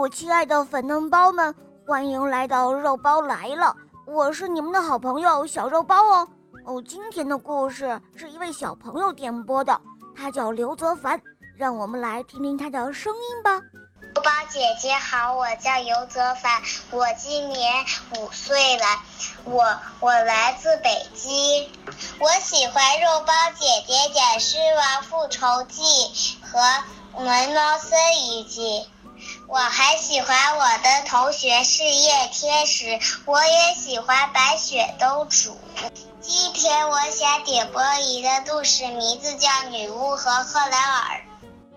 我亲爱的粉嫩包们，欢迎来到肉包来了！我是你们的好朋友小肉包哦。哦，今天的故事是一位小朋友点播的，他叫刘泽凡，让我们来听听他的声音吧。肉包姐姐好，我叫刘泽凡，我今年五岁了，我我来自北京，我喜欢肉包姐姐讲《狮王复仇记》和《萌猫森林记》。我还喜欢我的同学是叶天使，我也喜欢白雪公主。今天我想点播一个故事，名字叫《女巫和克莱尔》。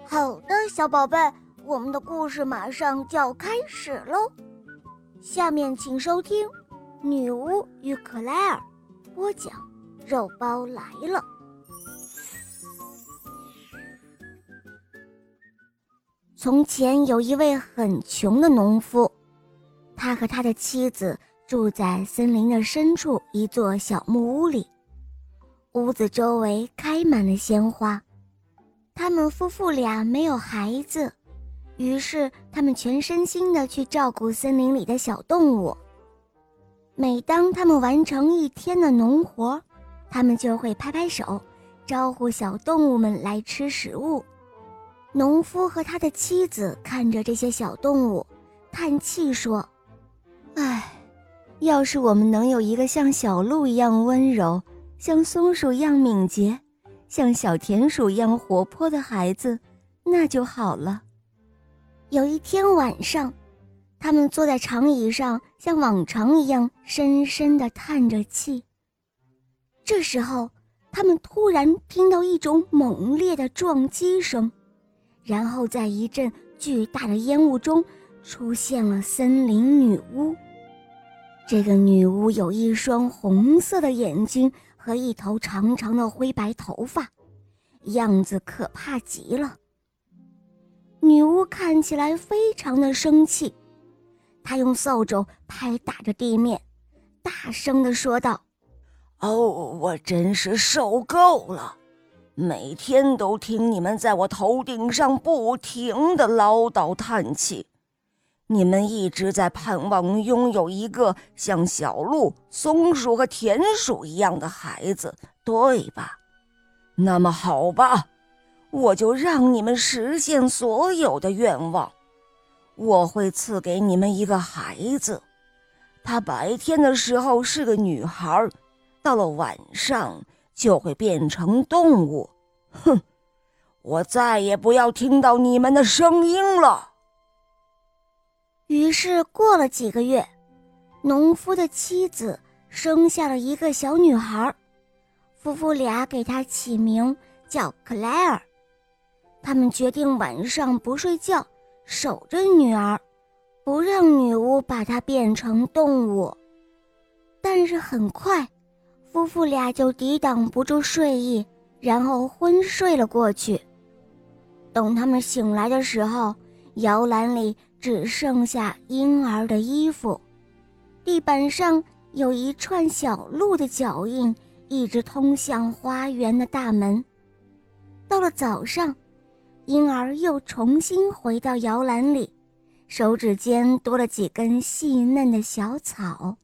好的，小宝贝，我们的故事马上就要开始喽。下面请收听《女巫与克莱尔》，播讲肉包来了。从前有一位很穷的农夫，他和他的妻子住在森林的深处一座小木屋里，屋子周围开满了鲜花。他们夫妇俩没有孩子，于是他们全身心的去照顾森林里的小动物。每当他们完成一天的农活，他们就会拍拍手，招呼小动物们来吃食物。农夫和他的妻子看着这些小动物，叹气说：“唉，要是我们能有一个像小鹿一样温柔，像松鼠一样敏捷，像小田鼠一样活泼的孩子，那就好了。”有一天晚上，他们坐在长椅上，像往常一样深深地叹着气。这时候，他们突然听到一种猛烈的撞击声。然后，在一阵巨大的烟雾中，出现了森林女巫。这个女巫有一双红色的眼睛和一头长长的灰白头发，样子可怕极了。女巫看起来非常的生气，她用扫帚拍打着地面，大声地说道：“哦，我真是受够了！”每天都听你们在我头顶上不停的唠叨叹气，你们一直在盼望拥有一个像小鹿、松鼠和田鼠一样的孩子，对吧？那么好吧，我就让你们实现所有的愿望。我会赐给你们一个孩子，他白天的时候是个女孩，到了晚上。就会变成动物，哼！我再也不要听到你们的声音了。于是过了几个月，农夫的妻子生下了一个小女孩，夫妇俩给她起名叫克莱尔。他们决定晚上不睡觉，守着女儿，不让女巫把她变成动物。但是很快。夫妇俩就抵挡不住睡意，然后昏睡了过去。等他们醒来的时候，摇篮里只剩下婴儿的衣服，地板上有一串小鹿的脚印，一直通向花园的大门。到了早上，婴儿又重新回到摇篮里，手指间多了几根细嫩的小草。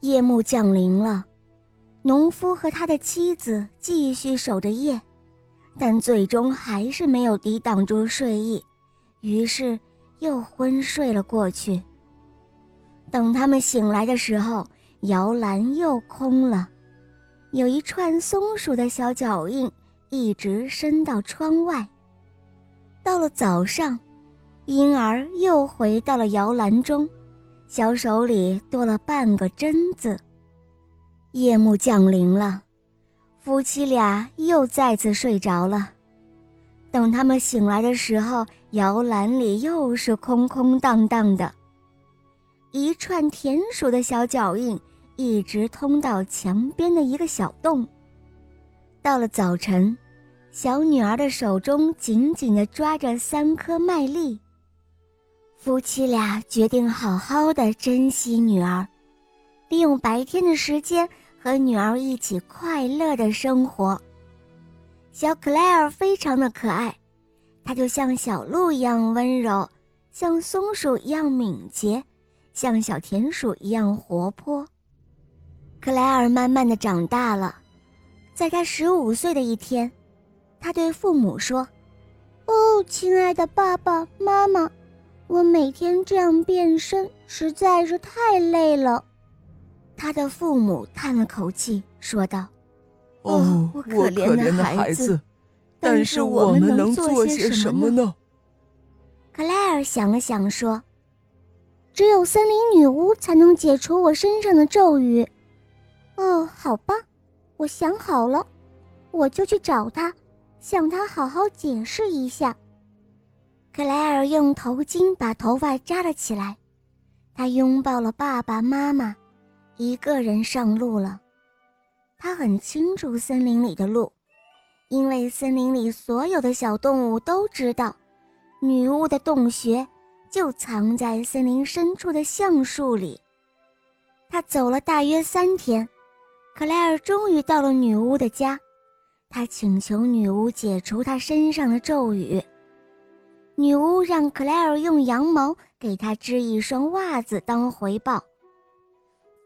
夜幕降临了。农夫和他的妻子继续守着夜，但最终还是没有抵挡住睡意，于是又昏睡了过去。等他们醒来的时候，摇篮又空了，有一串松鼠的小脚印一直伸到窗外。到了早上，婴儿又回到了摇篮中，小手里多了半个榛子。夜幕降临了，夫妻俩又再次睡着了。等他们醒来的时候，摇篮里又是空空荡荡的。一串田鼠的小脚印一直通到墙边的一个小洞。到了早晨，小女儿的手中紧紧地抓着三颗麦粒。夫妻俩决定好好的珍惜女儿，利用白天的时间。和女儿一起快乐的生活。小克莱尔非常的可爱，她就像小鹿一样温柔，像松鼠一样敏捷，像小田鼠一样活泼。克莱尔慢慢的长大了，在他十五岁的一天，他对父母说：“哦，亲爱的爸爸妈妈，我每天这样变身实在是太累了。”他的父母叹了口气，说道：“哦，我可怜的孩子，但是我们能做些什么呢？”克莱尔想了想，说：“只有森林女巫才能解除我身上的咒语。”哦，好吧，我想好了，我就去找她，向她好好解释一下。克莱尔用头巾把头发扎了起来，他拥抱了爸爸妈妈，一个人上路了。他很清楚森林里的路，因为森林里所有的小动物都知道，女巫的洞穴就藏在森林深处的橡树里。他走了大约三天。克莱尔终于到了女巫的家，他请求女巫解除他身上的咒语。女巫让克莱尔用羊毛给他织一双袜子当回报。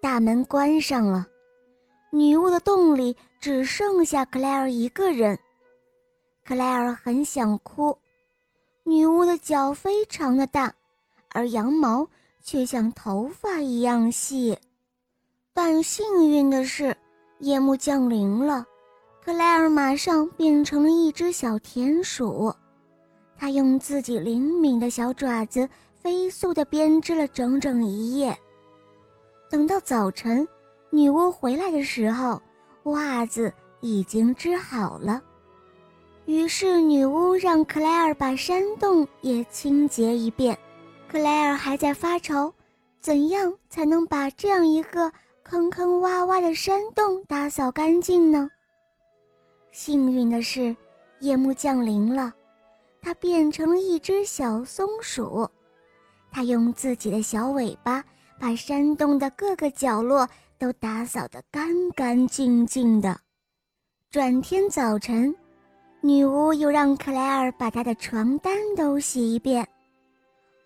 大门关上了，女巫的洞里只剩下克莱尔一个人。克莱尔很想哭，女巫的脚非常的大，而羊毛却像头发一样细。但幸运的是，夜幕降临了，克莱尔马上变成了一只小田鼠。他用自己灵敏的小爪子飞速地编织了整整一夜。等到早晨，女巫回来的时候，袜子已经织好了。于是，女巫让克莱尔把山洞也清洁一遍。克莱尔还在发愁，怎样才能把这样一个。坑坑洼洼的山洞打扫干净呢。幸运的是，夜幕降临了，它变成了一只小松鼠。它用自己的小尾巴把山洞的各个角落都打扫得干干净净的。转天早晨，女巫又让克莱尔把她的床单都洗一遍。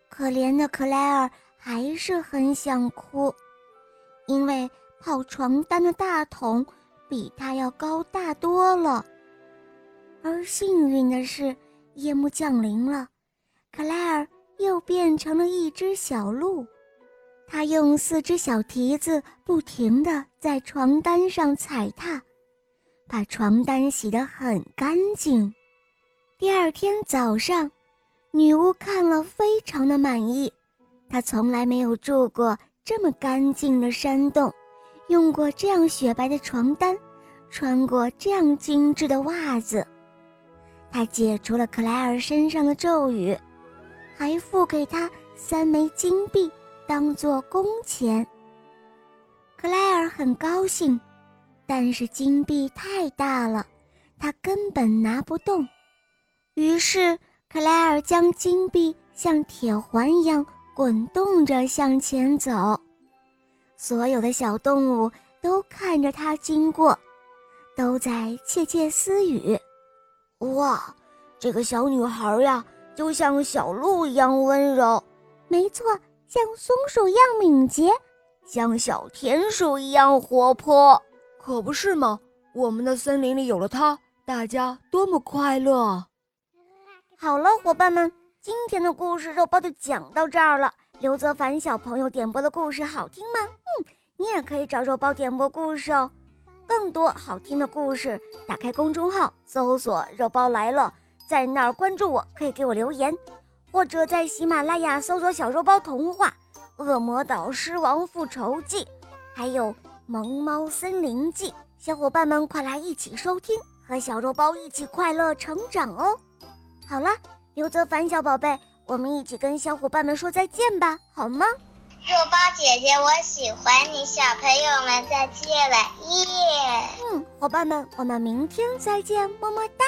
可怜的克莱尔还是很想哭。因为泡床单的大桶比她要高大多了，而幸运的是，夜幕降临了，克莱尔又变成了一只小鹿，他用四只小蹄子不停地在床单上踩踏，把床单洗得很干净。第二天早上，女巫看了非常的满意，她从来没有住过。这么干净的山洞，用过这样雪白的床单，穿过这样精致的袜子，他解除了克莱尔身上的咒语，还付给他三枚金币当做工钱。克莱尔很高兴，但是金币太大了，他根本拿不动。于是克莱尔将金币像铁环一样。滚动着向前走，所有的小动物都看着它经过，都在窃窃私语：“哇，这个小女孩呀，就像小鹿一样温柔，没错，像松鼠一样敏捷，像小田鼠一样活泼，可不是吗？我们的森林里有了它，大家多么快乐！”好了，伙伴们。今天的故事肉包就讲到这儿了。刘泽凡小朋友点播的故事好听吗？嗯，你也可以找肉包点播故事哦。更多好听的故事，打开公众号搜索“肉包来了”，在那儿关注我，可以给我留言，或者在喜马拉雅搜索“小肉包童话”《恶魔岛狮王复仇记》，还有《萌猫森林记》。小伙伴们快来一起收听，和小肉包一起快乐成长哦。好了。刘泽凡小宝贝，我们一起跟小伙伴们说再见吧，好吗？肉包姐姐，我喜欢你，小朋友们再见了，耶！嗯，伙伴们，我们明天再见，么么哒。